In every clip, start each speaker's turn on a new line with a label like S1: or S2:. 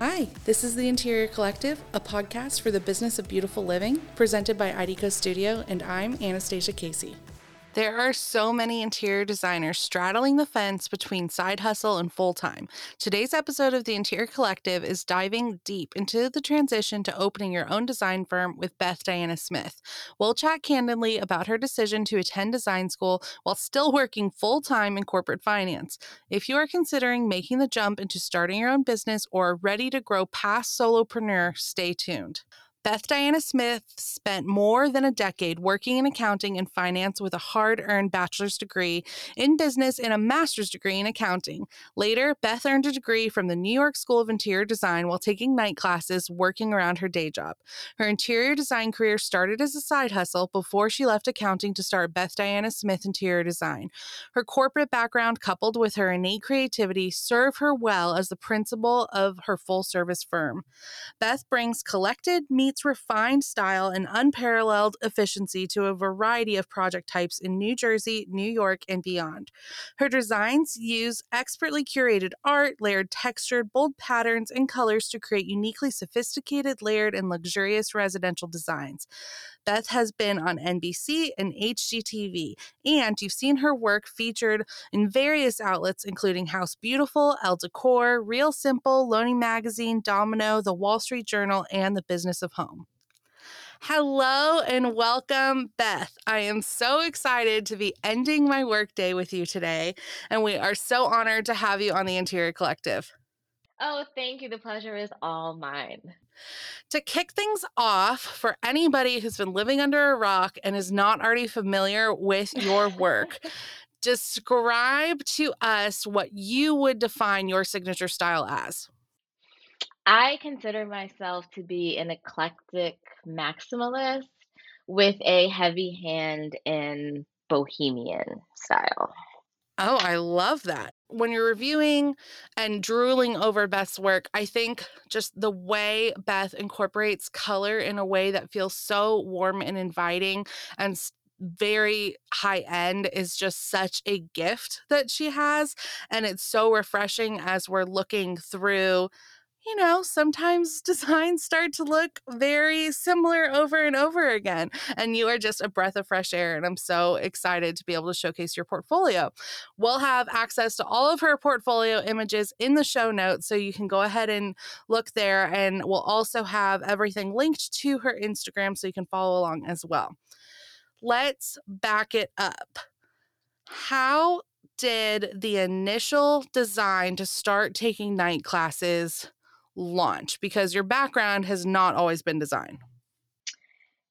S1: Hi, this is the Interior Collective, a podcast for the business of beautiful living, presented by IDECO Studio, and I'm Anastasia Casey. There are so many interior designers straddling the fence between side hustle and full time. Today's episode of the Interior Collective is diving deep into the transition to opening your own design firm with Beth Diana Smith. We'll chat candidly about her decision to attend design school while still working full time in corporate finance. If you are considering making the jump into starting your own business or ready to grow past solopreneur, stay tuned. Beth Diana Smith spent more than a decade working in accounting and finance with a hard earned bachelor's degree in business and a master's degree in accounting. Later, Beth earned a degree from the New York School of Interior Design while taking night classes working around her day job. Her interior design career started as a side hustle before she left accounting to start Beth Diana Smith Interior Design. Her corporate background, coupled with her innate creativity, serve her well as the principal of her full service firm. Beth brings collected meets refined style and unparalleled efficiency to a variety of project types in New Jersey, New York, and beyond. Her designs use expertly curated art, layered textured, bold patterns, and colors to create uniquely sophisticated, layered, and luxurious residential designs. Beth has been on NBC and HGTV, and you've seen her work featured in various outlets, including House Beautiful, Elle Decor, Real Simple, Lonny Magazine, Domino, The Wall Street Journal, and The Business of Home. Hello and welcome, Beth. I am so excited to be ending my workday with you today, and we are so honored to have you on the Interior Collective.
S2: Oh, thank you. The pleasure is all mine.
S1: To kick things off, for anybody who's been living under a rock and is not already familiar with your work, describe to us what you would define your signature style as.
S2: I consider myself to be an eclectic maximalist with a heavy hand in bohemian style.
S1: Oh, I love that. When you're reviewing and drooling over Beth's work, I think just the way Beth incorporates color in a way that feels so warm and inviting and very high end is just such a gift that she has. And it's so refreshing as we're looking through you know, sometimes designs start to look very similar over and over again. And you are just a breath of fresh air. And I'm so excited to be able to showcase your portfolio. We'll have access to all of her portfolio images in the show notes. So you can go ahead and look there. And we'll also have everything linked to her Instagram so you can follow along as well. Let's back it up. How did the initial design to start taking night classes launch? Because your background has not always been design.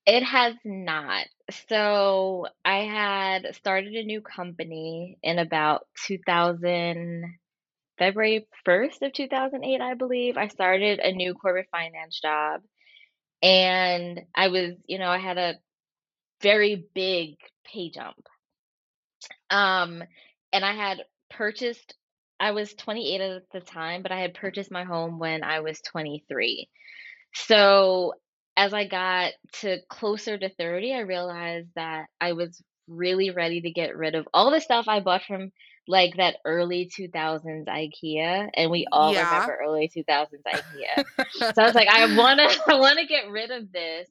S2: It has not. So I had started a new company in about 2000, February 1st of 2008, I believe. I started a new corporate finance job. And I was, you know, I had a very big pay jump. Um, and I had purchased I was 28 at the time, but I had purchased my home when I was 23. So as I got to closer to 30, I realized that I was really ready to get rid of all the stuff I bought from like that early 2000s IKEA and we all
S1: Yeah.
S2: remember early 2000s IKEA. So I was like I want to I want to get rid of this,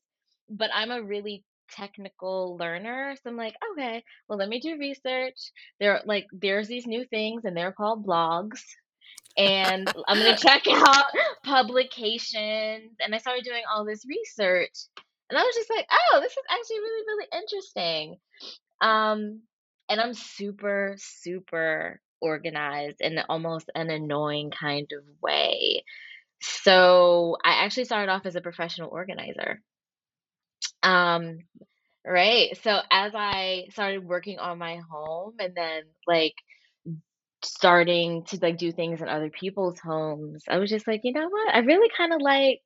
S2: but I'm a really technical learner. So I'm like, okay, well, let me do research. There, like, there's these new things, and they're called blogs. And I'm gonna check out publications. And I started doing all this research, and I was just like, oh, this is actually really, really interesting. Um, and I'm super, super organized in almost an annoying kind of way. So I actually started off as a professional organizer. Um, right. So as I started working on my home and then like starting to like do things in other people's homes, I was just like, you know what? I really kind of like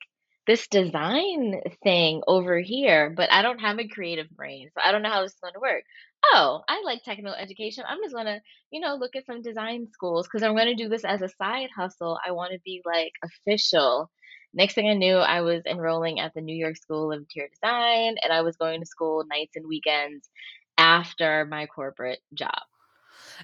S2: this design thing over here, but I don't have a creative brain. So I don't know how this is going to work. Oh, I like technical education. I'm just going to, you know, look at some design schools because I'm going to do this as a side hustle. I want to be like official Next thing I knew, I was enrolling at the New York School of Interior Design, and I was going to school nights and weekends after my corporate job.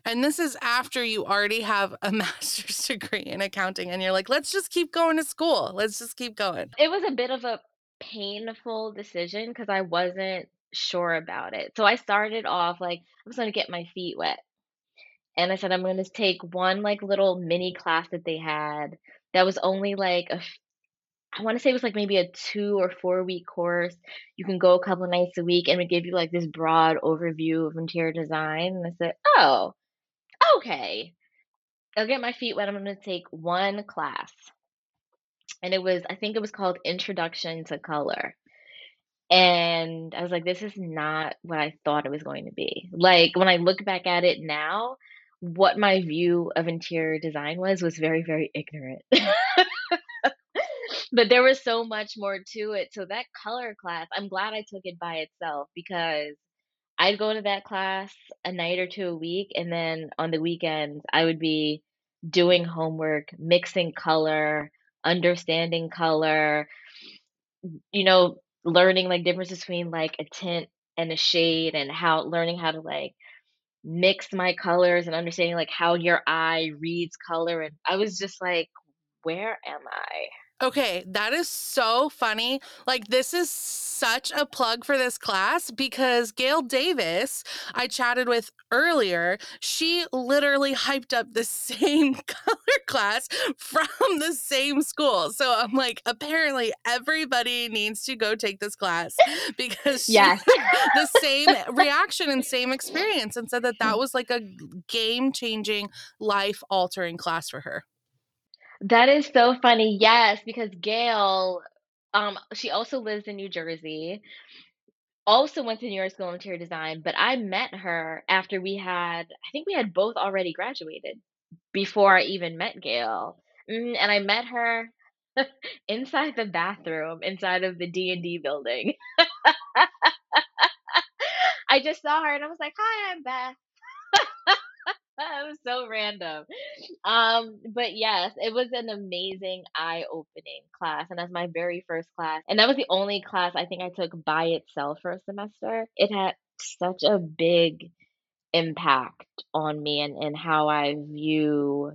S1: And this is after you already have a master's degree in accounting and you're like, let's just keep going to school. Let's just keep going.
S2: It was a bit of a painful decision because I wasn't sure about it. So I started off like I was going to get my feet wet. And I said I'm going to take one like little mini class that they had that was only like a I want to say it was like maybe a two or four week course. You can go a couple nights a week and would give you like this broad overview of interior design. And I said, oh, okay. I'll get my feet wet. I'm going to take one class. And it was, I think it was called Introduction to Color. And I was like, this is not what I thought it was going to be. Like when I look back at it now, what my view of interior design was was very, very ignorant. but there was so much more to it. So that color class, I'm glad I took it by itself because I'd go to that class a night or two a week, and then on the weekends I would be doing homework, mixing color, understanding color, you know, learning like differences between like a tint and a shade and how learning how to like mix my colors and understanding like how your eye reads color and I was just like where am I?
S1: Okay, that is so funny. Like, this is such a plug for this class because Gail Davis, I chatted with earlier, she literally hyped up the same color class from the same school. So I'm like, apparently everybody needs to go take this class because
S2: yes.
S1: the same reaction and same experience and said that that was like a game changing, life altering class for her.
S2: That is so funny. Yes, because Gail, um, she also lives in New Jersey. Also went to New York School of Interior Design, but I met her after we had, I think we had both already graduated before I even met Gail. Mm, and I met her inside the bathroom inside of the D&D building. I just saw her and I was like, "Hi, I'm Beth." that was so random. Um, but yes, it was an amazing eye-opening class, and that's my very first class. And that was the only class I think I took by itself for a semester. It had such a big impact on me and, and how I view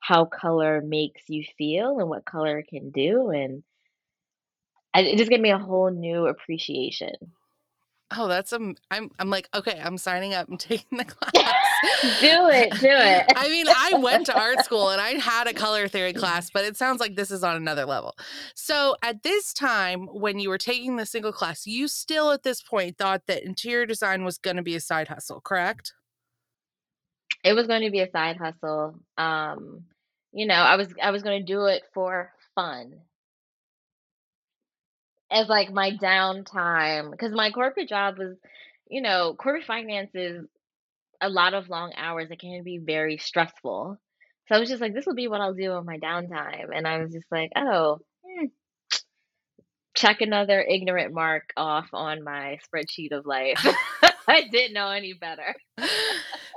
S2: how color makes you feel and what color can do. And it just gave me a whole new appreciation
S1: Oh, that's um I'm I'm like, okay, I'm signing up. I'm taking the class.
S2: do it, do it.
S1: I mean, I went to art school and I had a color theory class, but it sounds like this is on another level. So, at this time when you were taking the single class, you still at this point thought that interior design was going to be a side hustle, correct?
S2: It was going to be a side hustle. Um, you know, I was I was going to do it for fun as like my downtime because my corporate job was, you know, corporate finance is a lot of long hours. It can be very stressful. So I was just like, this will be what I'll do on my downtime. And I was just like, oh, hmm, check another ignorant mark off on my spreadsheet of life. I didn't know any better.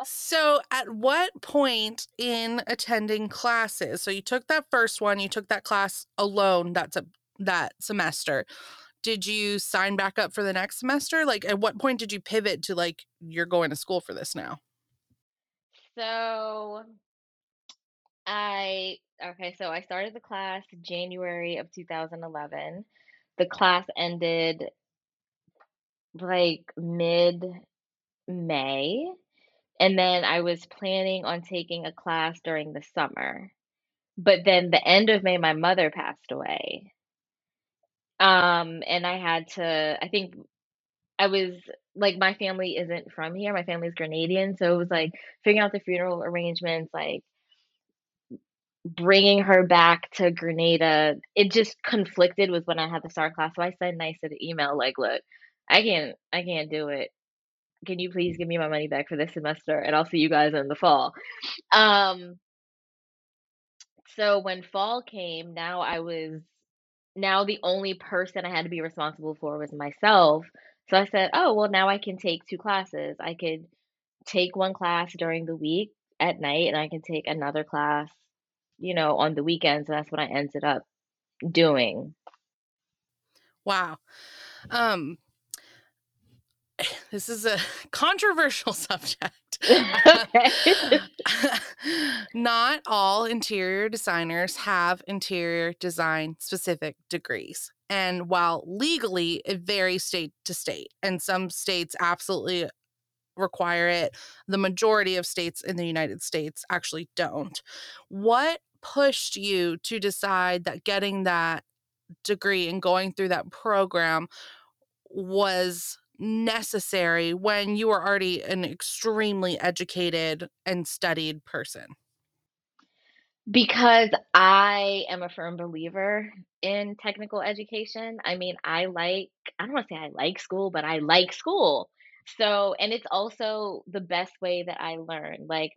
S1: so, at what point in attending classes? So, you took that first one, you took that class alone. That's a that semester. Did you sign back up for the next semester? Like at what point did you pivot to like you're going to school for this now
S2: so i okay so i started the class january of 2011 the class ended like mid may and then i was planning on taking a class during the summer. But then the end of may my mother passed away um, and I had to, I think I was like, my family isn't from here. My family's Grenadian. So it was like figuring out the funeral arrangements, like bringing her back to Grenada. It just conflicted with when I had the star class. So I sent NYSID the email, like, look, I can't, I can't do it. Can you please give me my money back for this semester and I'll see you guys in the fall. Um, so when fall came, now I was now the only person I had to be responsible for was myself. So I said, oh, well, now I can take two classes. I could take one class during the week at night, and I can take another class, you know, on the weekends. And that's what I ended up doing.
S1: Wow. Um, this is a controversial subject. Not all interior designers have interior design specific degrees. And while legally it varies state to state, and some states absolutely require it, the majority of states in the United States actually don't. What pushed you to decide that getting that degree and going through that program was necessary when you are already an extremely educated and studied person?
S2: Because I am a firm believer in technical education. I mean, I like, I don't want to say I like school, but I like school. So, and it's also the best way that I learn. Like,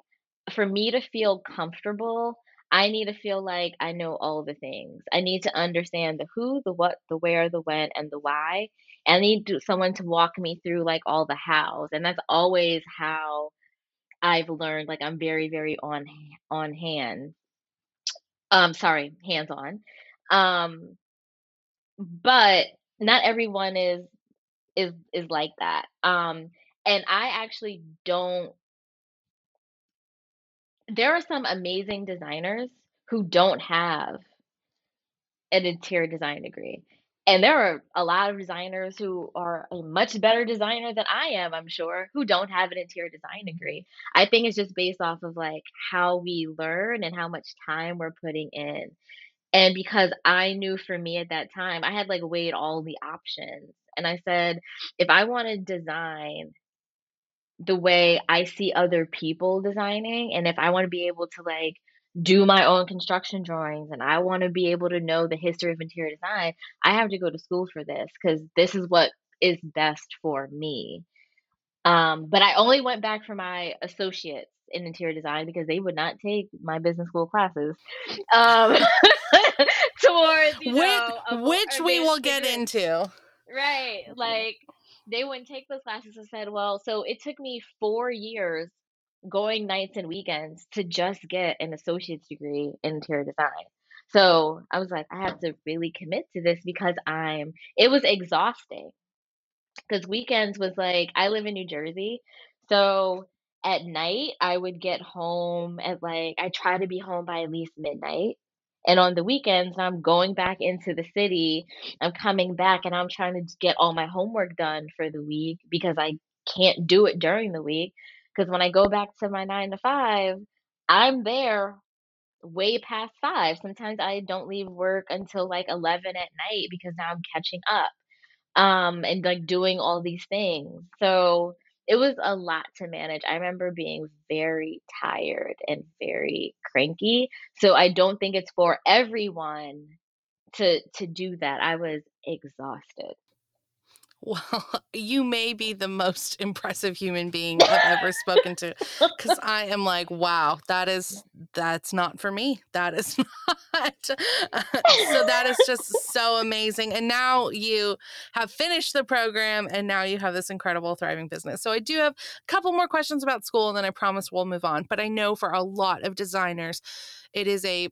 S2: for me to feel comfortable, I need to feel like I know all the things. I need to understand the who, the what, the where, the when, and the why. I need to, someone to walk me through like all the hows. And that's always how I've learned. Like, I'm very, very on on hand um, sorry, hands-on. Um, but not everyone is is is like that. Um, and I actually don't there are some amazing designers who don't have an interior design degree. And there are a lot of designers who are a much better designer than I am, I'm sure, who don't have an interior design degree. I think it's just based off of like how we learn and how much time we're putting in. And because I knew for me at that time, I had like weighed all the options. And I said, if I want to design the way I see other people designing, and if I want to be able to like do my own construction drawings and I want to be able to know the history of interior design, I have to go to school for this because this is what is best for me. Um, but I only went back for my associates in interior design because they would not take my business school classes um, towards
S1: which,
S2: know
S1: which we will get into.
S2: Right, like they wouldn't take those classes and said, well, so it took me four years going nights and weekends to just get an associate's degree in interior design. So I was like, I have to really commit to this because I'm, it was exhausting. Because weekends was like, I live in New Jersey. So at night, I would get home at like, I try to be home by at least midnight. And on the weekends, I'm going back into the city. I'm coming back and I'm trying to get all my homework done for the week because I can't do it during the week. Because when I go back to my nine to five, I'm there way past five. Sometimes I don't leave work until like 11 at night because now I'm catching up um, and like doing all these things. So it was a lot to manage. I remember being very tired and very cranky. So I don't think it's for everyone to to do that. I was exhausted.
S1: Well, you may be the most impressive human being I've ever spoken to because I am like, wow, that is, that's not for me. That is not. Uh, so that is just so amazing. And now you have finished the program and now you have this incredible, thriving business. So I do have a couple more questions about school and then I promise we'll move on. But I know for a lot of designers, it is a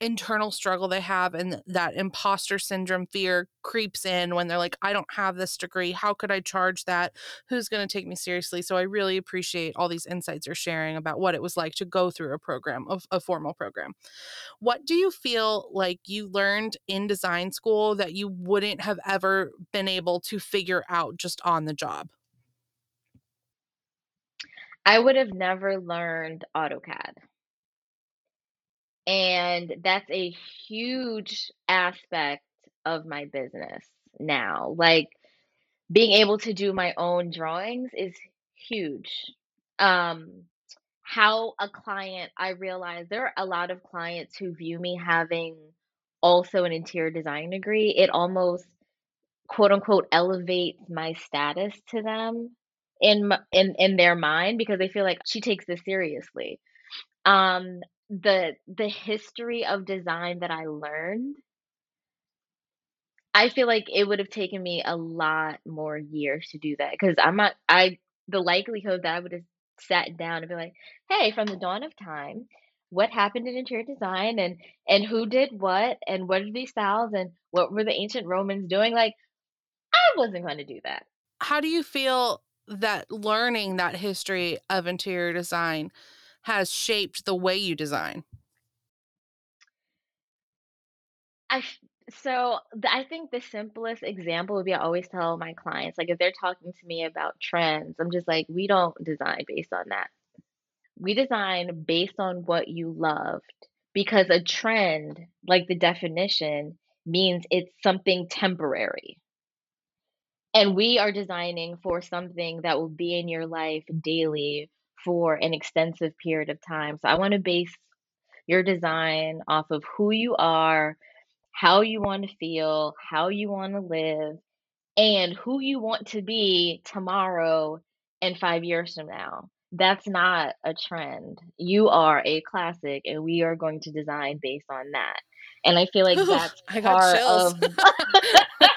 S1: internal struggle they have and that imposter syndrome fear creeps in when they're like I don't have this degree. How could I charge that? Who's going to take me seriously? So I really appreciate all these insights you're sharing about what it was like to go through a program of a formal program. What do you feel like you learned in design school that you wouldn't have ever been able to figure out just on the job?
S2: I would have never learned AutoCAD and that's a huge aspect of my business now. Like being able to do my own drawings is huge. Um, how a client, I realize there are a lot of clients who view me having also an interior design degree. It almost quote unquote elevates my status to them in in in their mind because they feel like she takes this seriously. Um, the the history of design that I learned, I feel like it would have taken me a lot more years to do that because I'm not I the likelihood that I would have sat down and be like, "Hey, from the dawn of time, what happened in interior design and and who did what and what are these styles and what were the ancient Romans doing?" Like, I wasn't going to do that.
S1: How do you feel that learning that history of interior design has shaped the way you design?
S2: I so, I think the simplest example would be I always tell my clients, like, if they're talking to me about trends, I'm just like, "We don't design based on that. We design based on what you loved." Because a trend, like the definition, means it's something temporary. And we are designing for something that will be in your life daily for an extensive period of time. So I wanna base your design off of who you are, how you wanna feel, how you wanna live, and who you want to be tomorrow and 5 years from now. That's not a trend. You are a classic, and we are going to design based on that. And I feel like
S1: Ooh,
S2: that's
S1: I
S2: part of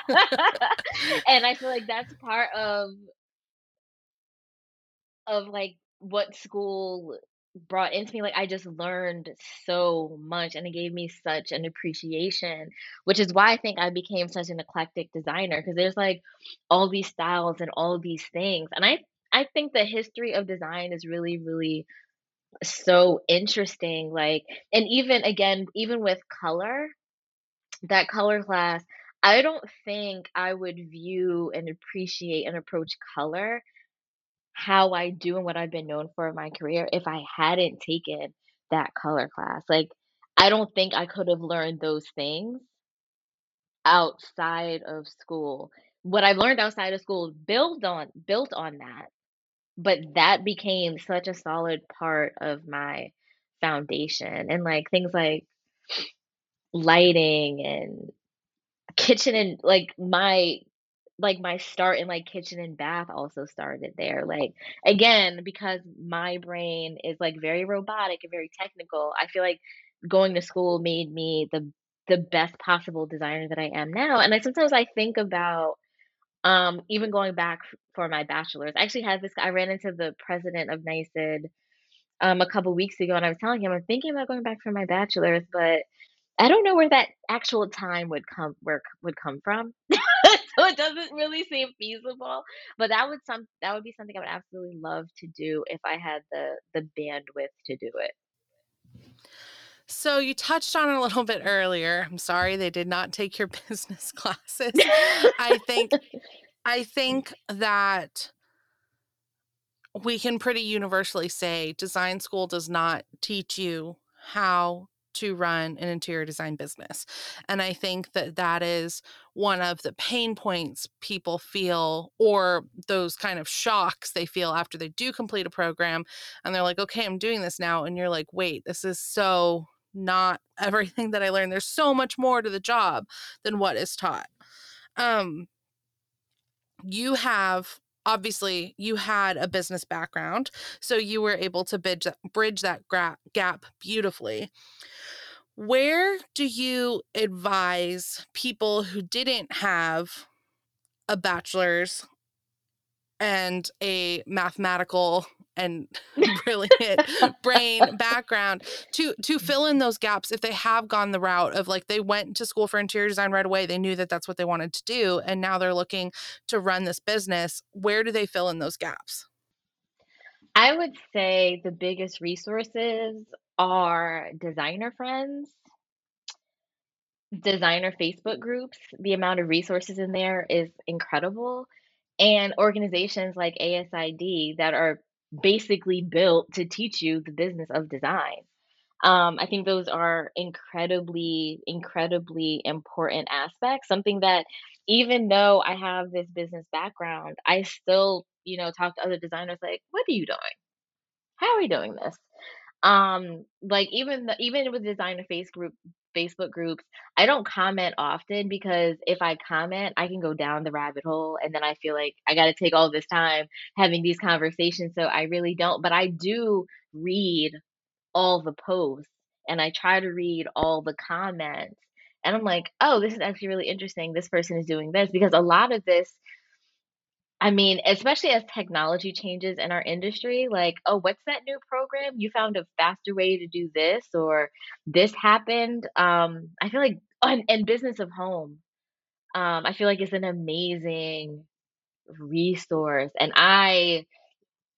S2: and I feel like that's part of of, like, what school brought into me, like, I just learned so much, and it gave me such an appreciation, which is why I think I became such an eclectic designer because there's, like, all these styles and all these things, and I I think the history of design is really, really so interesting, like and even again, even with color, that color class, I don't think I would view and appreciate and approach color how I do and what I've been known for in my career if I hadn't taken that color class. Like, I don't think I could have learned those things outside of school. What I've learned outside of school built on built on that, but that became such a solid part of my foundation, and, like, things like lighting and kitchen and, like, my like, my start in, like, kitchen and bath also started there, like, again, because my brain is, like, very robotic and very technical, I feel like going to school made me the the best possible designer that I am now, and I sometimes I think about, um, even going back for my bachelor's. I actually had this I ran into the president of NYSID, um, a couple weeks ago, and I was telling him, "I'm thinking about going back for my bachelor's, but I don't know where that actual time would come where would come from." So it doesn't really seem feasible, but that would some that would be something I would absolutely love to do if I had the the bandwidth to do it.
S1: So you touched on it a little bit earlier. I'm sorry they did not take your business classes. I think I think that we can pretty universally say design school does not teach you how to run an interior design business, and I think that that is one of the pain points people feel or those kind of shocks they feel after they do complete a program, and they're like, "Okay, I'm doing this now," and you're like, "Wait, this is so not everything that I learned. There's so much more to the job than what is taught." Um you have obviously, you had a business background, so you were able to bidge bridge that gra gap beautifully. Where do you advise people who didn't have a bachelor's and a mathematical and brilliant brain background to to mm-hmm. fill in those gaps if they have gone the route of, like, they went to school for interior design right away, they knew that that's what they wanted to do, and now they're looking to run this business, where do they fill in those gaps?
S2: I would say the biggest resources are designer friends designer Facebook groups, the amount of resources in there is incredible, and organizations like ASID that are basically built to teach you the business of design. Um, I think those are incredibly, incredibly important aspects, something that even though I have this business background, I still, you know, talk to other designers like, "What are you doing? How are you doing this?" Um, like, even the even with designer face group Facebook groups, I don't comment often because if I comment, I can go down the rabbit hole, and then I feel like I gotta take all this time having these conversations, so I really don't, but I do read all the posts, and I try to read all the comments, and I'm like, "Oh, this is actually really interesting, this person is doing this," because a lot of this I mean, especially as technology changes in our industry, like, "Oh, what's that new program? You found a faster way to do this," or "This happened." Um, I feel like and and Business of Home, um, I feel like it's an amazing resource and I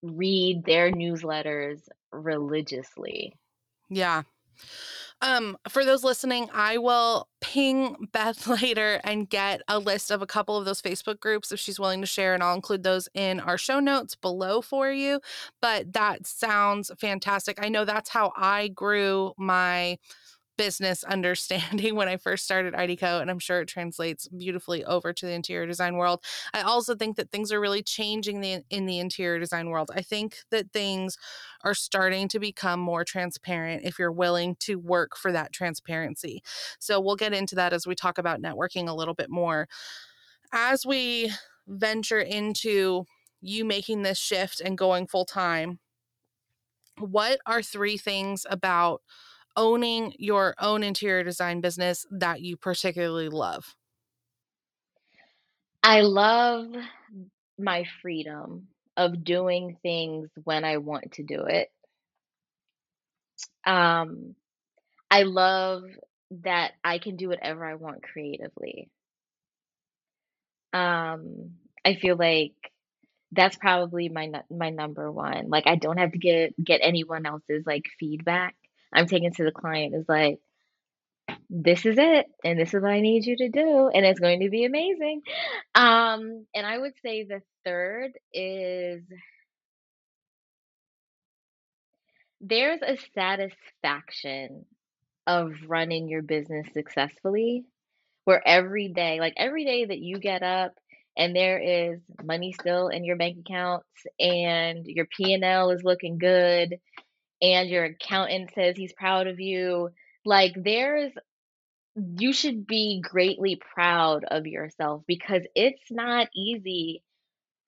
S2: read their newsletters religiously.
S1: Yeah. Um, for those listening, I will ping Beth later and get a list of a couple of those Facebook groups if she's willing to share, and I'll include those in our show notes below for you. But that sounds fantastic. I know that's how I grew my business understanding when I first started IDECO, and I'm sure it translates beautifully over to the interior design world. I also think that things are really changing the, in the interior design world. I think that things are starting to become more transparent if you're willing to work for that transparency. So we'll get into that as we talk about networking a little bit more. As we venture into you making this shift and going full time, what are three things about owning your own interior design business that you particularly love?
S2: I love my freedom of doing things when I want to do it. Um, I love that I can do whatever I want creatively. Um, I feel like that's probably my my number one. Like I don't have to get get anyone else's like feedback. I'm taking to the client is like, this is it, and this is what I need you to do, and it's going to be amazing. Um, and I would say the third is there's a satisfaction of running your business successfully where every day, like every day that you get up and there is money still in your bank accounts and your P&L is looking good and your accountant says he's proud of you, like there's you should be greatly proud of yourself because it's not easy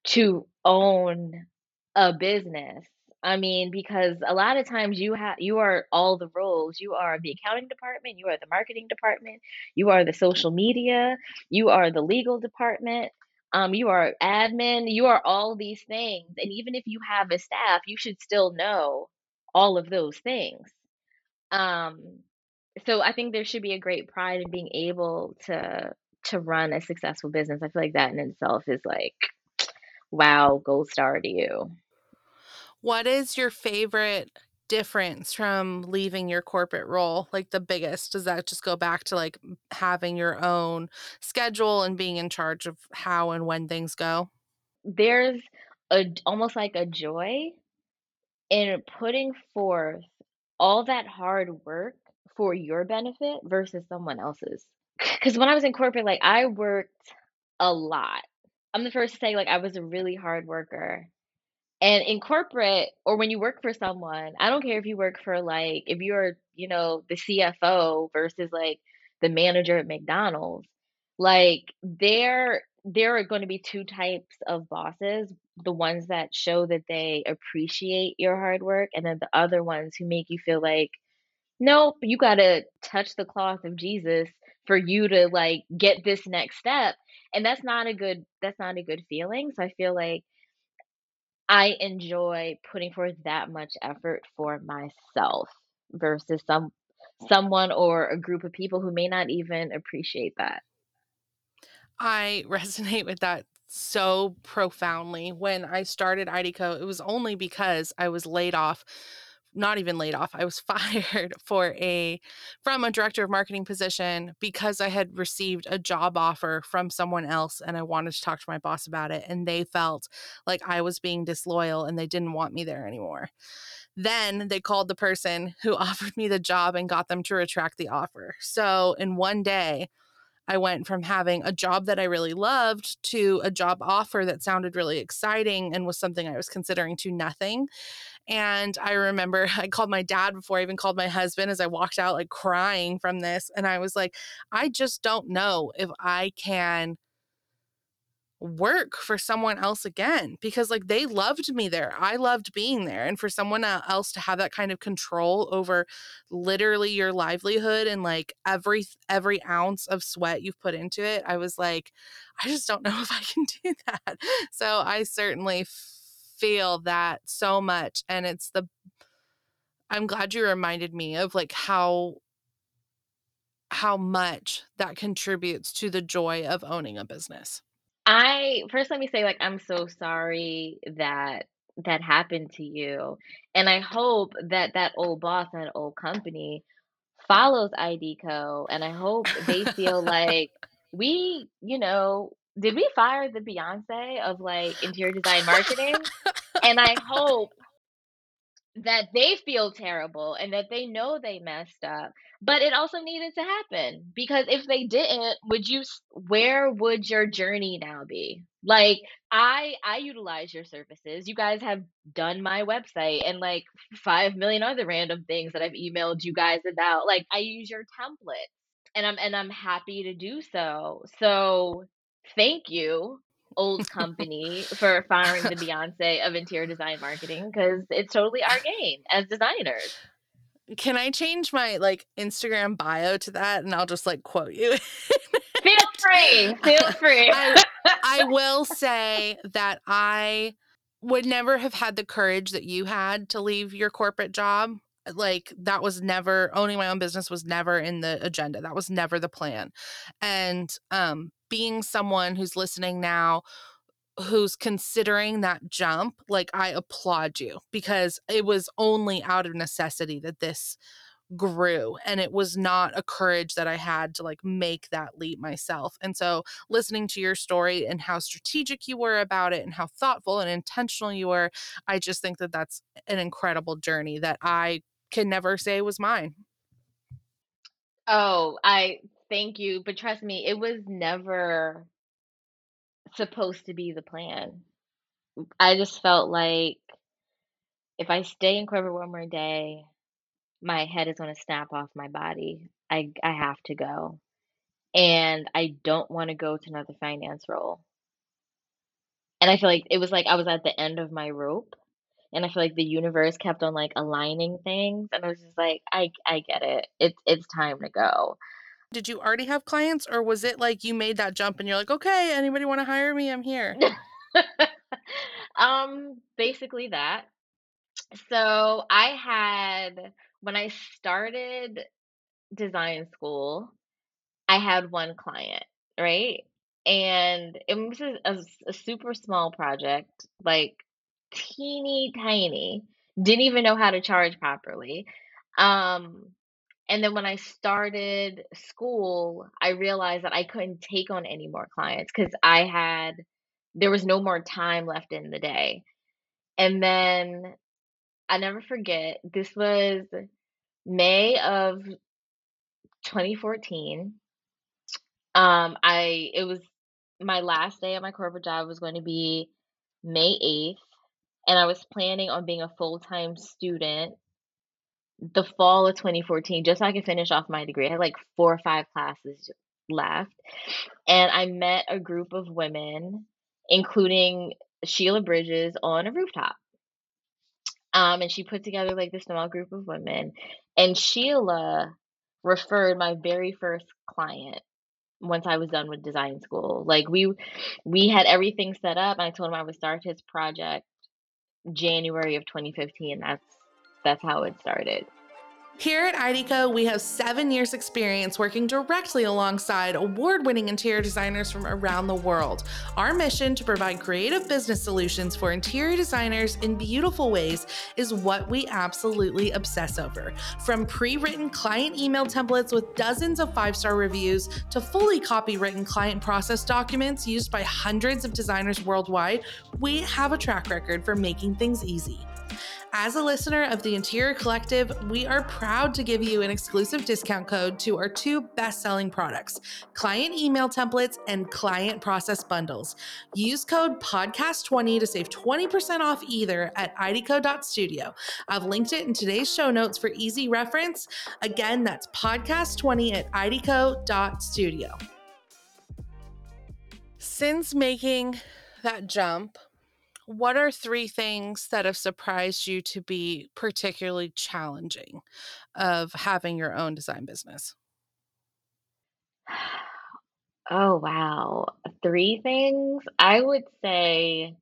S2: to own a business. I mean, because a lot of times you have you are all the roles. You are the accounting department, you are the marketing department, you are the social media, you are the legal department, um, you are admin, you are all these things. And even if you have a staff, you should still know all of those things. Um, so I think there should be a great pride in being able to to run a successful business. I feel like that in itself is like, wow, gold star to you.
S1: What is your favorite difference from leaving your corporate role? Like the biggest? Does that just go back to like having your own schedule and being in charge of how and when things go?
S2: There's a almost like a joy in putting forth all that hard work for your benefit versus someone else's. Because when I was in corporate, like I worked a lot. I'm the first to say, like, I was a really hard worker. And in corporate, or when you work for someone, I don't care if you work for, like, if you're, you know, the CFO versus like the manager at McDonald's, like, there, there are going to be two types of bosses the ones that show that they appreciate your hard work, and then the other ones who make you feel like nope, you got to touch the cloth of Jesus for you to like get this next step. And that's not a good that's not a good feeling. So I feel like I enjoy putting forth that much effort for myself versus some someone or a group of people who may not even appreciate that.
S1: I resonate with that so profoundly. When I started IDECO, it was only because I was laid off not even laid off. I was fired for a from a director of marketing position because I had received a job offer from someone else and I wanted to talk to my boss about it and they felt like I was being disloyal and they didn't want me there anymore. Then they called the person who offered me the job and got them to retract the offer. So in one day, I went from having a job that I really loved to a job offer that sounded really exciting and was something I was considering to nothing. And I remember I called my dad before I even called my husband as I walked out, like crying from this. And I was like, I just don't know if I can work for someone else again because like they loved me there. I loved being there and for someone else to have that kind of control over literally your livelihood and like every every ounce of sweat you've put into it, I was like I just don't know if I can do that. So I certainly feel that so much and it's the I'm glad you reminded me of like how how much that contributes to the joy of owning a business.
S2: I first let me say, like, I'm so sorry that that happened to you, and I hope that that old boss, that old company follows IDECO and I hope they feel like we, you know, did we fire the Beyonce of, like, interior design marketing? And I hope that they feel terrible and that they know they messed up, but it also needed to happen because if they didn't, would you where would your journey now be? Like, I I utilize your services, you guys have done my website and, like, 5,000,000 other random things that I've emailed you guys about, like, I use your template, and I'm and I'm happy to do so. So, thank you, old company, for firing the Beyonce of interior design marketing because it's totally our game as designers.
S1: Can I change my, like, Instagram bio to that, and I'll just, like, quote you?
S2: Feel free, feel free.
S1: I I will say that I would never have had the courage that you had to leave your corporate job, like, that was never owning my own business was never in the agenda, that was never the plan, and, um, being someone who's listening now, who's considering that jump, like, I applaud you because it was only out of necessity that this grew, and it was not a courage that I had to, like, make that leap myself, and so, listening to your story and how strategic you were about it and how thoughtful and intentional you were, I just think that that's an incredible journey that I can never say was mine.
S2: Oh, I thank you, but trust me, it was never supposed to be the plan. I just felt like if I stay in corporate one more day, my head is gonna snap off my body. I, I have to go, and I don't wanna go to another finance role. And I feel like it was like I was at the end of my rope, and I feel like the universe kept on, like, aligning things, and I was just like, "I I get it. It's it's time to go."
S1: Did you already have clients, or was it like you made that jump and you're like, "Okay, anybody wanna hire me? I'm here."
S2: Um, basically that. So, I had when I started design school, I had 1 client, right? And it was a super small project, like, teeny tiny, didn't even know how to charge properly. Um, and then when I started school, I realized that I couldn't take on any more clients because I had there was no more time left in the day. And then I never forget, this was May of 2014. Um, I it was my last day at my corporate job was going to be May 8th, and I was planning on being a full-time student the fall of 2014 just so I could finish off my degree. I had, like, 4 or 5 classes left, and I met a group of women, including Sheila Bridges, on a rooftop. Um, and she put together, like, this small group of women, and Sheila referred my very first client once I was done with design school. Like, we we had everything set up, I told him I would start his project January of 2015, that's that's how it started.
S1: Here at IDECO, we have 7 years experience working directly alongside award-winning interior designers from around the world. Our mission to provide creative business solutions for interior designers in beautiful ways is what we absolutely obsess over. From pre-written client email templates with dozens of 5-star reviews to fully copywritten client process documents used by hundreds of designers worldwide, we have a track record for making things easy. As a listener of the Interior Collective, we are proud to give you an exclusive discount code to our 2 best-selling products, client email templates and client process bundles. Use code PODCAST20 to save 20% off either at ideco.studio. I've linked it in today's show notes for easy reference. Again, that's PODCAST20 at ideco.studio. Since making that jump, what are 3 things that have surprised you to be particularly challenging of having your own design business?
S2: Oh, wow. 3 things? I would say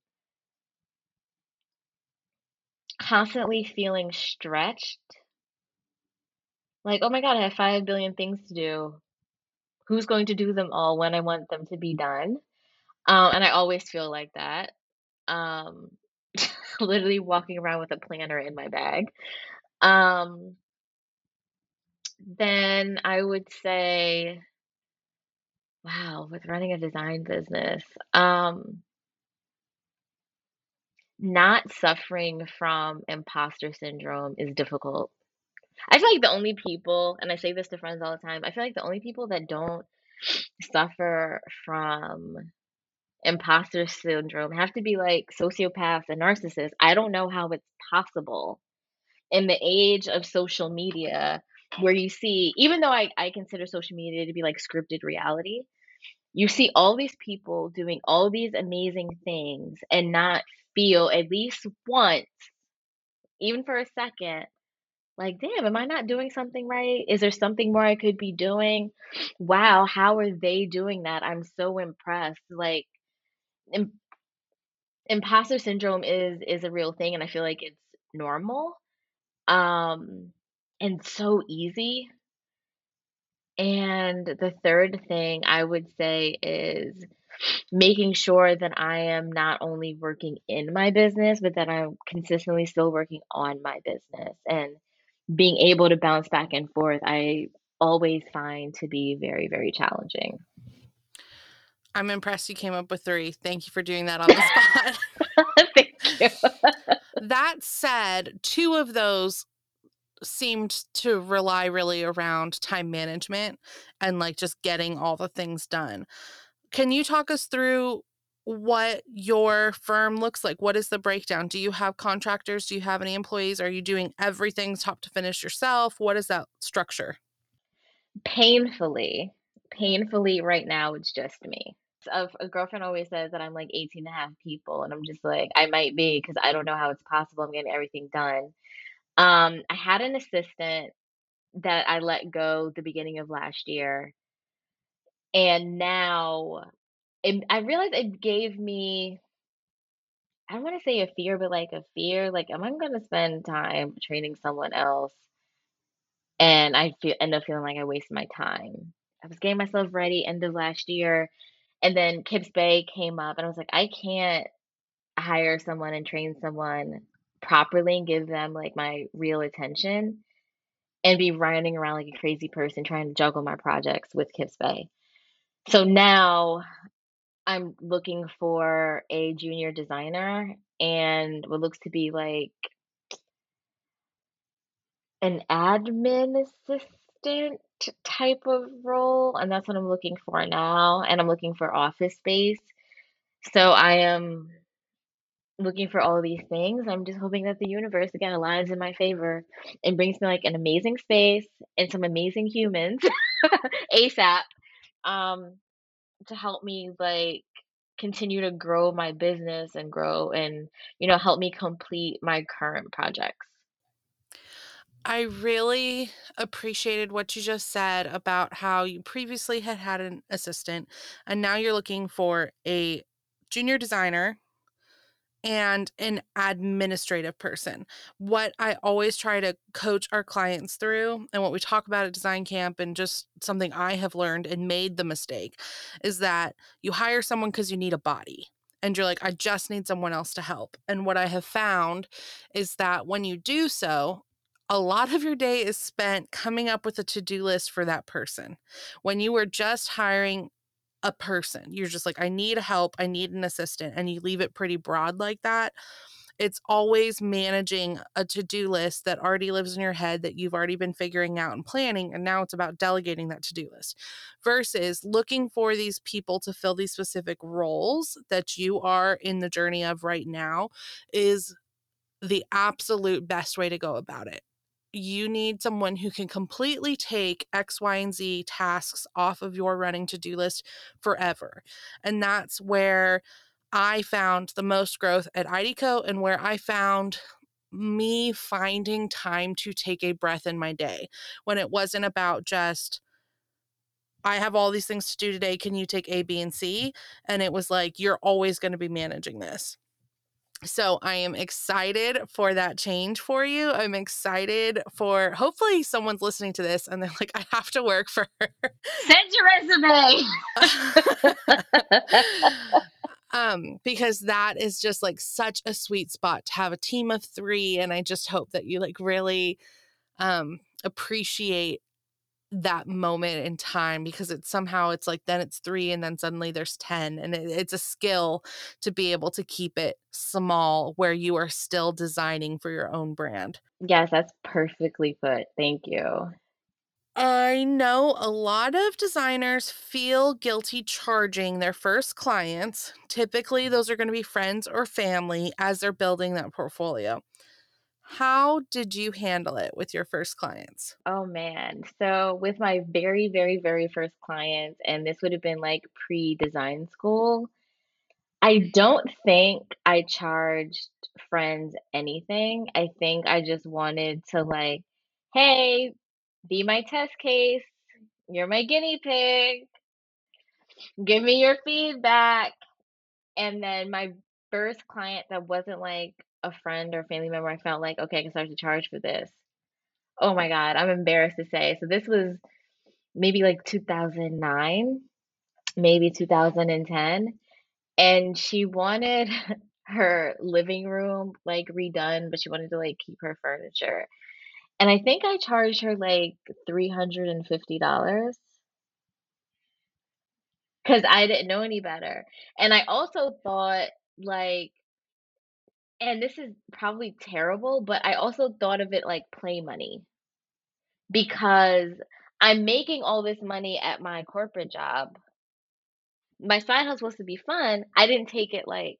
S2: constantly feeling stretched. Like, "Oh my god, I have 5,000,000,000 things to do. Who's going to do them all when I want them to be done?" Um, and I always feel like that. Um, literally walking around with a planner in my bag. Um, then I would say, wow, with running a design business, um, not suffering from imposter syndrome is difficult. I feel like the only people, and I say this to friends all the time, I feel like the only people that don't suffer from imposter syndrome have to be like sociopaths and narcissists. I don't know how it's possible in the age of social media where you see, even though I, I consider social media to be like scripted reality, you see all these people doing all these amazing things and not feel at least once, even for a second, like, damn, am I not doing something right? Is there something more I could be doing? Wow, how are they doing that? I'm so impressed. Like, im- imposter syndrome is is a real thing, and I feel like it's normal, um, and so easy. And the third thing I would say is making sure that I am not only working in my business, but that I'm consistently still working on my business and being able to bounce back and forth, I always find to be very, very challenging.
S1: I'm impressed you came up with three. Thank you for doing that on the spot.
S2: Thank you.
S1: that said, two of those seemed to rely really around time management and like just getting all the things done. Can you talk us through what your firm looks like? What is the breakdown? Do you have contractors? Do you have any employees? Are you doing everything top to finish yourself? What is that structure?
S2: Painfully, painfully, right now, it's just me. A, a girlfriend always says that I'm like 18 and a half people, and I'm just like, I might be because I don't know how it's possible I'm getting everything done. Um, I had an assistant that I let go the beginning of last year. And now it, I realized it gave me, I don't want to say a fear, but like a fear, like, am I going to spend time training someone else? And I feel, end up feeling like I wasted my time. I was getting myself ready end of last year. And then Kips Bay came up, and I was like, I can't hire someone and train someone properly and give them like my real attention and be running around like a crazy person trying to juggle my projects with Kips Bay. So now I'm looking for a junior designer and what looks to be like an admin assistant type of role. And that's what I'm looking for now. And I'm looking for office space. So I am looking for all these things. I'm just hoping that the universe again aligns in my favor and brings me like an amazing space and some amazing humans ASAP um to help me like continue to grow my business and grow and you know help me complete my current projects.
S1: I really appreciated what you just said about how you previously had had an assistant and now you're looking for a junior designer and an administrative person. What I always try to coach our clients through, and what we talk about at design camp, and just something I have learned and made the mistake is that you hire someone because you need a body. And you're like, I just need someone else to help. And what I have found is that when you do so, a lot of your day is spent coming up with a to do list for that person. When you are just hiring a person. You're just like, I need help, I need an assistant, and you leave it pretty broad like that. It's always managing a to do list that already lives in your head that you've already been figuring out and planning. And now it's about delegating that to do list versus looking for these people to fill these specific roles that you are in the journey of right now is the absolute best way to go about it you need someone who can completely take X, Y, and Z tasks off of your running to do list forever. And that's where I found the most growth at IDECO and where I found me finding time to take a breath in my day when it wasn't about just, I have all these things to do today. Can you take A, B, and C? And it was like, you're always going to be managing this. So I am excited for that change for you. I'm excited for hopefully someone's listening to this and they're like, I have to work for her.
S2: Send your resume.
S1: um, because that is just like such a sweet spot to have a team of three. And I just hope that you like really um, appreciate that moment in time because it's somehow it's like then it's three and then suddenly there's 10 and it, it's a skill to be able to keep it small where you are still designing for your own brand
S2: yes that's perfectly put thank you
S1: I know a lot of designers feel guilty charging their first clients. Typically, those are going to be friends or family as they're building that portfolio. How did you handle it with your first clients?
S2: Oh man. So with my very, very, very first clients, and this would have been like pre-design school, I mm-hmm. don't think I charged friends anything. I think I just wanted to like, hey, be my test case. You're my guinea pig. Give me your feedback. And then my first client that wasn't like a friend or family member, I felt like, okay, I can start to charge for this. Oh my God, I'm embarrassed to say. So this was maybe like 2009, maybe 2010. And she wanted her living room like redone, but she wanted to like keep her furniture. And I think I charged her like $350 because I didn't know any better. And I also thought, like, and this is probably terrible, but I also thought of it like play money because I'm making all this money at my corporate job. My side hustle was to be fun. I didn't take it like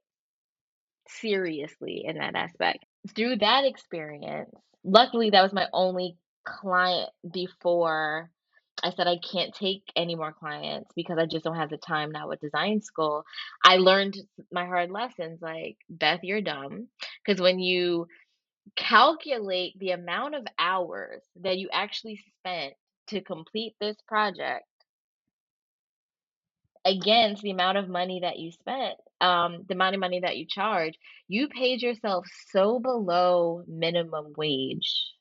S2: seriously in that aspect. Through that experience, luckily that was my only client before I said I can't take any more clients because I just don't have the time now with design school. I learned my hard lessons like, Beth, you're dumb. Because when you calculate the amount of hours that you actually spent to complete this project against the amount of money that you spent, um, the amount of money that you charge, you paid yourself so below minimum wage.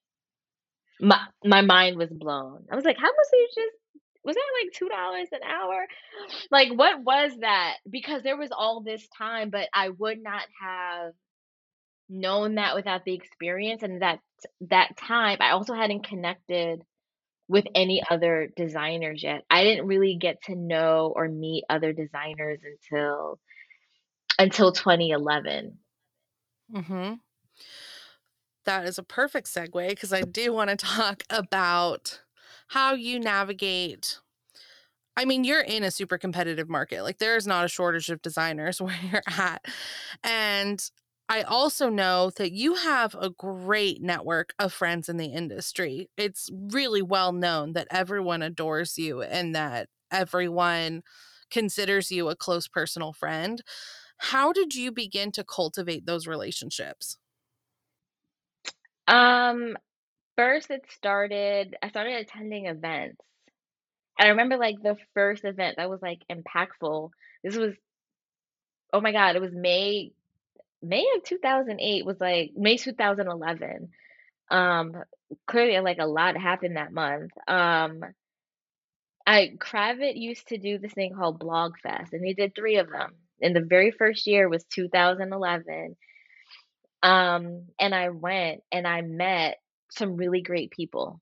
S2: My my mind was blown. I was like, how much did you just was that like two dollars an hour? Like what was that? Because there was all this time, but I would not have known that without the experience and that that time I also hadn't connected with any other designers yet. I didn't really get to know or meet other designers until until 2011.
S1: Mm-hmm. That is a perfect segue because I do want to talk about how you navigate. I mean, you're in a super competitive market. Like, there is not a shortage of designers where you're at. And I also know that you have a great network of friends in the industry. It's really well known that everyone adores you and that everyone considers you a close personal friend. How did you begin to cultivate those relationships?
S2: Um, first it started I started attending events. And I remember like the first event that was like impactful. This was oh my God, it was May May of 2008 was like May 2011. Um, clearly like a lot happened that month. Um, I Kravet used to do this thing called Blog Fest, and he did three of them. And the very first year was 2011. Um, and I went and I met some really great people.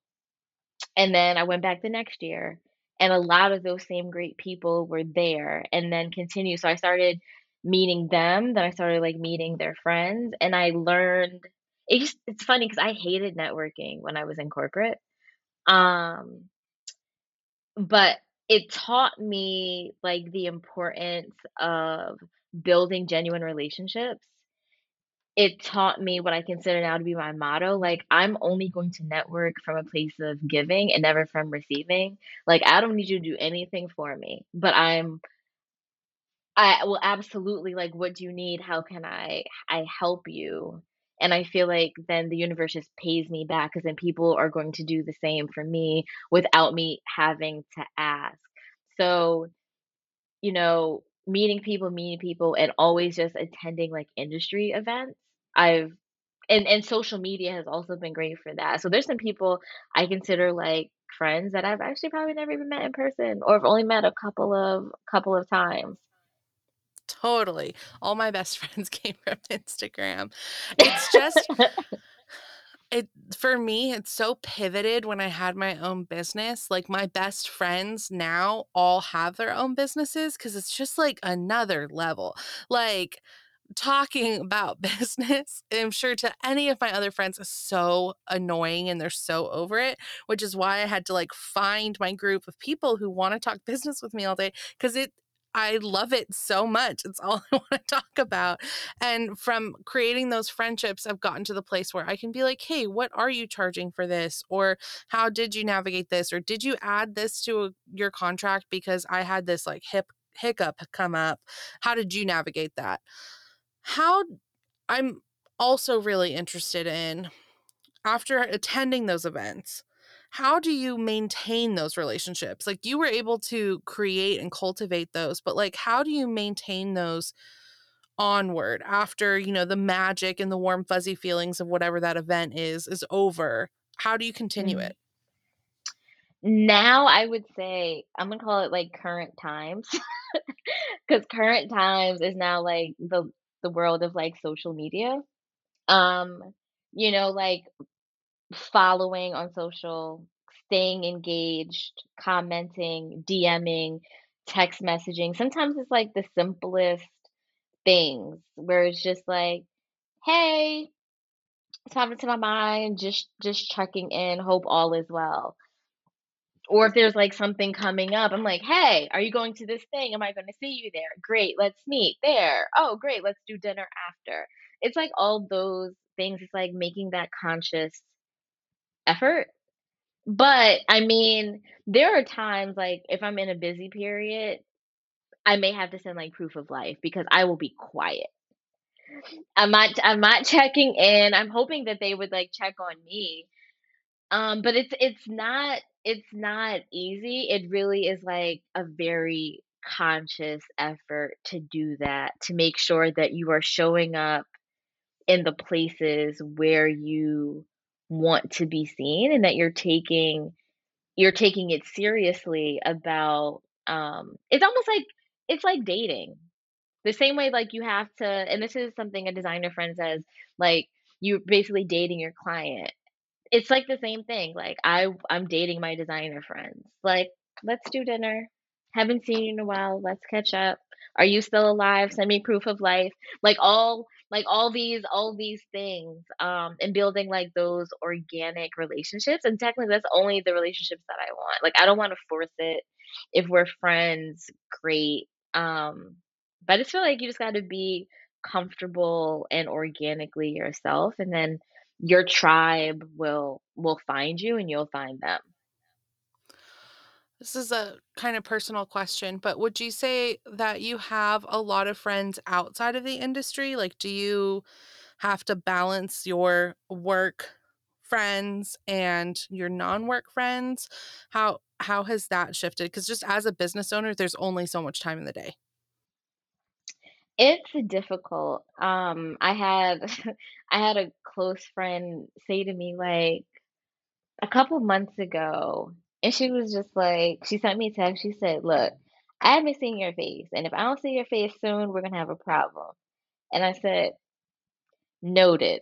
S2: And then I went back the next year, and a lot of those same great people were there and then continue. So I started meeting them, then I started like meeting their friends, and I learned it just it's funny because I hated networking when I was in corporate. Um, but it taught me like the importance of building genuine relationships it taught me what I consider now to be my motto. Like, I'm only going to network from a place of giving and never from receiving. Like, I don't need you to do anything for me, but I'm, I will absolutely like, what do you need? How can I, I help you? And I feel like then the universe just pays me back because then people are going to do the same for me without me having to ask. So, you know, meeting people, meeting people, and always just attending like industry events I've and and social media has also been great for that. So there's some people I consider like friends that I've actually probably never even met in person or have only met a couple of couple of times.
S1: Totally. All my best friends came from Instagram. It's just it for me, it's so pivoted when I had my own business. Like my best friends now all have their own businesses because it's just like another level. Like talking about business, I'm sure to any of my other friends is so annoying and they're so over it, which is why I had to like find my group of people who want to talk business with me all day because it I love it so much. It's all I want to talk about. And from creating those friendships, I've gotten to the place where I can be like, hey, what are you charging for this? Or how did you navigate this? Or did you add this to your contract because I had this like hip hiccup come up? How did you navigate that? How I'm also really interested in after attending those events how do you maintain those relationships? Like you were able to create and cultivate those, but like how do you maintain those onward after, you know, the magic and the warm fuzzy feelings of whatever that event is is over? How do you continue
S2: Mm.
S1: it?
S2: Now I would say I'm gonna call it like current times because current times is now like the the world of like social media. Um, you know, like following on social, staying engaged, commenting, DMing, text messaging. Sometimes it's like the simplest things where it's just like, "Hey, it's popping to my mind, just just checking in, hope all is well." Or if there's like something coming up, I'm like, "Hey, are you going to this thing? Am I going to see you there? Great, let's meet there. Oh, great, let's do dinner after." It's like all those things. It's like making that conscious effort But, I mean, there are times, like, if I'm in a busy period, I may have to send, like, proof of life because I will be quiet. I'm not I'm not checking in, I'm hoping that they would, like, check on me, um, but it's it's not it's not easy, it really is, like, a very conscious effort to do that, to make sure that you are showing up in the places where you want to be seen and that you're taking you're taking it seriously about um it's almost like it's like dating. The same way like you have to and this is something a designer friend says like you're basically dating your client it's like the same thing like i i'm dating my designer friends like let's do dinner. Haven't seen you in a while. Let's catch up. Are you still alive? Send me proof of life. Like all like all these all these things um and building like those organic relationships and technically that's only the relationships that i want. Like i don't want to force it if we're friends great um but i just feel like you just got to be comfortable and organically yourself and then your tribe will will find you and you'll find them.
S1: This is a kind of personal question, but would you say that you have a lot of friends outside of the industry? Like, do you have to balance your work friends and your non-work friends? How how has that shifted? Because just as a business owner, there's only so much time in the day.
S2: It's difficult. Um, I had I had a close friend say to me like a couple months ago, and she was just like, she sent me a text. She said, "Look, I haven't seen your face, and if I don't see your face soon, we're gonna have a problem." And I said, "Noted."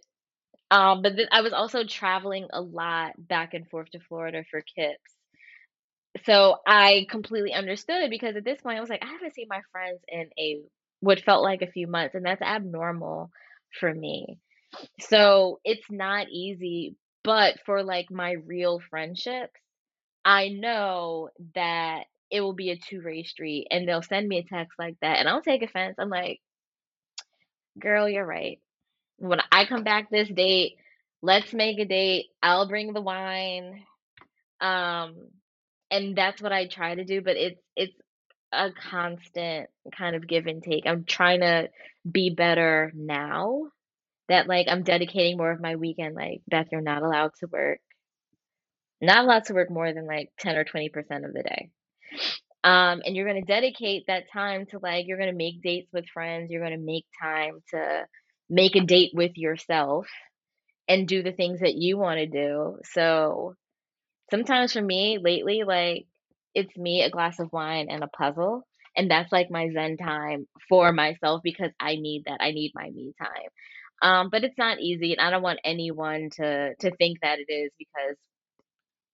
S2: Um, but then I was also traveling a lot back and forth to Florida for Kips. So I completely understood because at this point I was like, I haven't seen my friends in a what felt like a few months, and that's abnormal for me. So it's not easy, but for like my real friendships, I know that it will be a two-way street and they'll send me a text like that and I'll take offense. I'm like, girl, you're right. When I come back this date, let's make a date. I'll bring the wine. Um, and that's what I try to do, but it's it's a constant kind of give and take. I'm trying to be better now that like I'm dedicating more of my weekend, like Beth, you're not allowed to work. Not allowed to work more than like 10 or 20% of the day. Um, and you're gonna dedicate that time to like you're gonna make dates with friends, you're gonna make time to make a date with yourself and do the things that you want to do. So sometimes for me lately, like it's me, a glass of wine, and a puzzle. and that's like my zen time for myself because I need that. I need my me time. Um, but it's not easy, and I don't want anyone to to think that it is because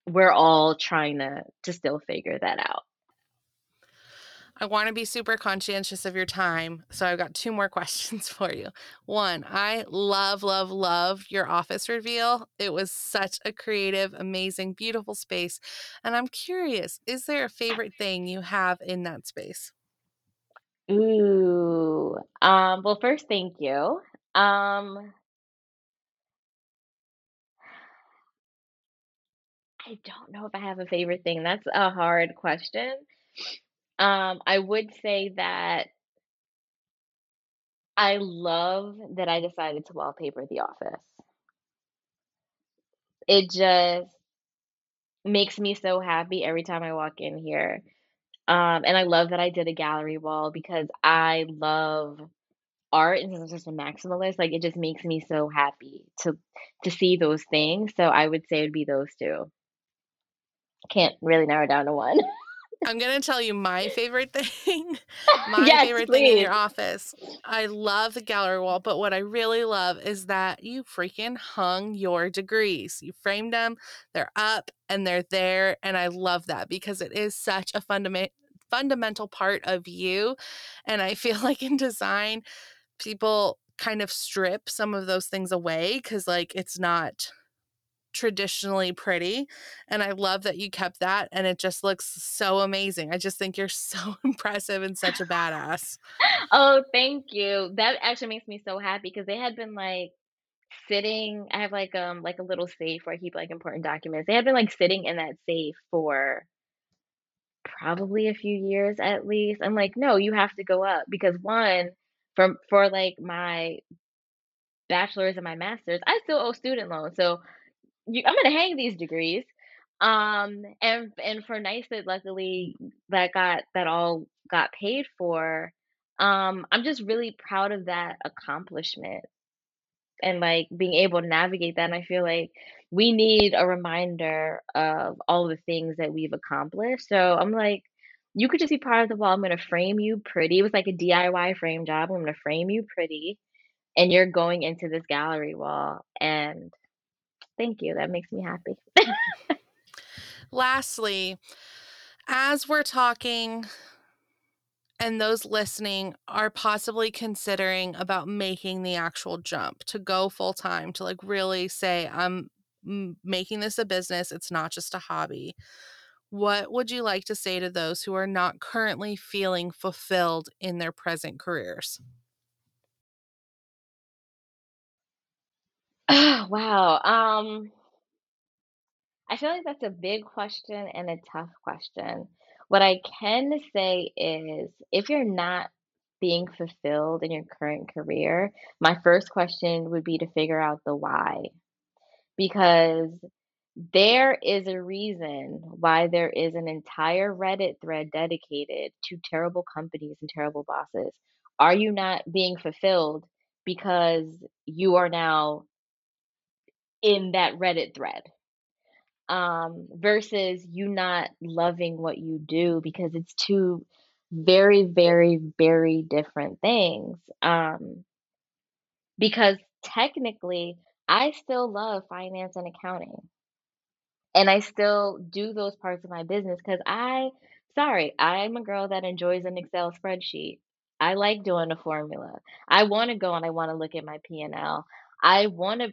S2: we're all trying to to still figure that out.
S1: I want to be super conscientious of your time. So I've got two more questions for you. One, I love, love, love your office reveal. It was such a creative, amazing, beautiful space. And I'm curious, is there a favorite thing you have in that space?
S2: Ooh. Um, well, first, thank you. Um, I don't know if I have a favorite thing. That's a hard question. Um, I would say that I love that I decided to wallpaper the office. It just makes me so happy every time I walk in here. Um, and I love that I did a gallery wall because I love art and since I'm just a maximalist, like it just makes me so happy to to see those things. So I would say it'd be those two. Can't really narrow down to one.
S1: I'm gonna tell you my favorite thing. My
S2: Yes,
S1: favorite thing in your office. I love the gallery wall, but what I really love is that you freaking hung your degrees. You framed them, they're up and they're there. And I love that because it is such a fundament fundamental part of you. And I feel like in design, people kind of strip some of those things away because like it's not traditionally pretty. And I love that you kept that and it just looks so amazing. I just think you're so impressive and such a badass.
S2: Oh, thank you. That actually makes me so happy because they had been like sitting I have like um like a little safe where I keep like important documents. They had been like sitting in that safe for probably a few years at least. I'm like, "No, you have to go up." Because one, from for like my bachelor's and my master's, I still owe student loans. So you, I'm gonna hang these degrees. Um, and and for nice that luckily that got that all got paid for. Um, I'm just really proud of that accomplishment and like being able to navigate that. And I feel like we need a reminder of all the things that we've accomplished. So I'm like, you could just be part of the wall. I'm gonna frame you pretty. It was like a DIY frame job. I'm gonna frame you pretty, and you're going into this gallery wall. And thank you. That makes me happy.
S1: Lastly, as we're talking and those listening are possibly considering about making the actual jump to go full time to like really say I'm making this a business, it's not just a hobby. What would you like to say to those who are not currently feeling fulfilled in their present careers?
S2: Wow. Um, I feel like that's a big question and a tough question. What I can say is if you're not being fulfilled in your current career, my first question would be to figure out the why. Because there is a reason why there is an entire Reddit thread dedicated to terrible companies and terrible bosses. Are you not being fulfilled because you are now in that Reddit thread? um, versus you not loving what you do because it's two very, very, very different things. Um, because technically, I still love finance and accounting, and I still do those parts of my business because I, sorry, I'm a girl that enjoys an Excel spreadsheet. I like doing a formula. I want to go and I want to look at my P and L. I want to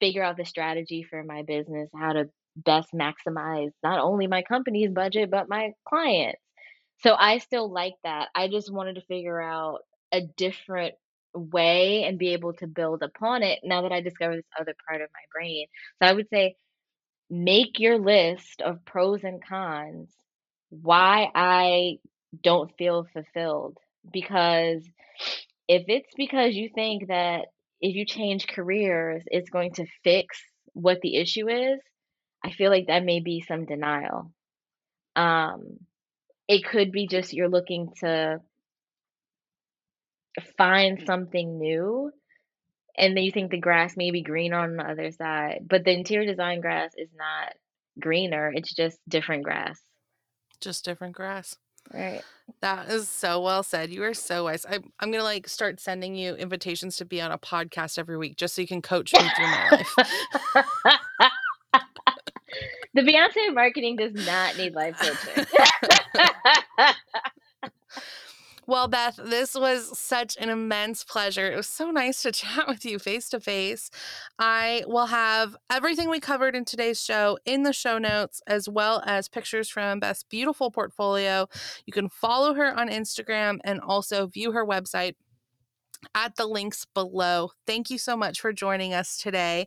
S2: figure out the strategy for my business, how to best maximize not only my company's budget, but my clients. So I still like that. I just wanted to figure out a different way and be able to build upon it now that I discovered this other part of my brain. So I would say make your list of pros and cons why I don't feel fulfilled because if it's because you think that if you change careers, it's going to fix what the issue is, I feel like that may be some denial. Um, it could be just you're looking to find something new, and then you think the grass may be greener on the other side, but the interior design grass is not greener, it's just different grass.
S1: Just different grass.
S2: Right.
S1: That is so well said. You are so wise. I, I'm gonna like start sending you invitations to be on a podcast every week, just so you can coach me through my life.
S2: the Beyonce marketing does not need life coaching.
S1: Well, Beth, this was such an immense pleasure. It was so nice to chat with you face to face. I will have everything we covered in today's show in the show notes, as well as pictures from Beth's beautiful portfolio. You can follow her on Instagram and also view her website at the links below. Thank you so much for joining us today.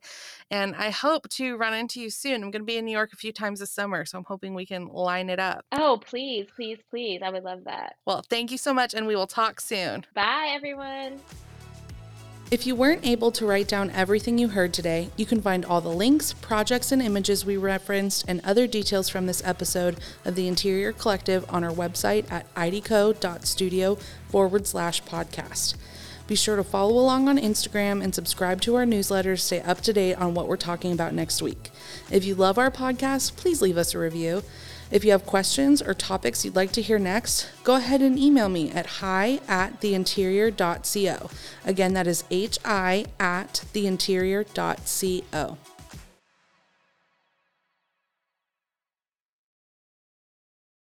S1: And I hope to run into you soon. I'm going to be in New York a few times this summer, so I'm hoping we can line it up.
S2: Oh, please, please, please. I would love that.
S1: Well, thank you so much, and we will talk soon.
S2: Bye, everyone.
S1: If you weren't able to write down everything you heard today, you can find all the links, projects, and images we referenced and other details from this episode of the Interior Collective on our website at idco.studio forward slash podcast. Be sure to follow along on Instagram and subscribe to our newsletter to stay up to date on what we're talking about next week. If you love our podcast, please leave us a review. If you have questions or topics you'd like to hear next, go ahead and email me at hi at theinterior.co. Again, that is hi at theinterior.co.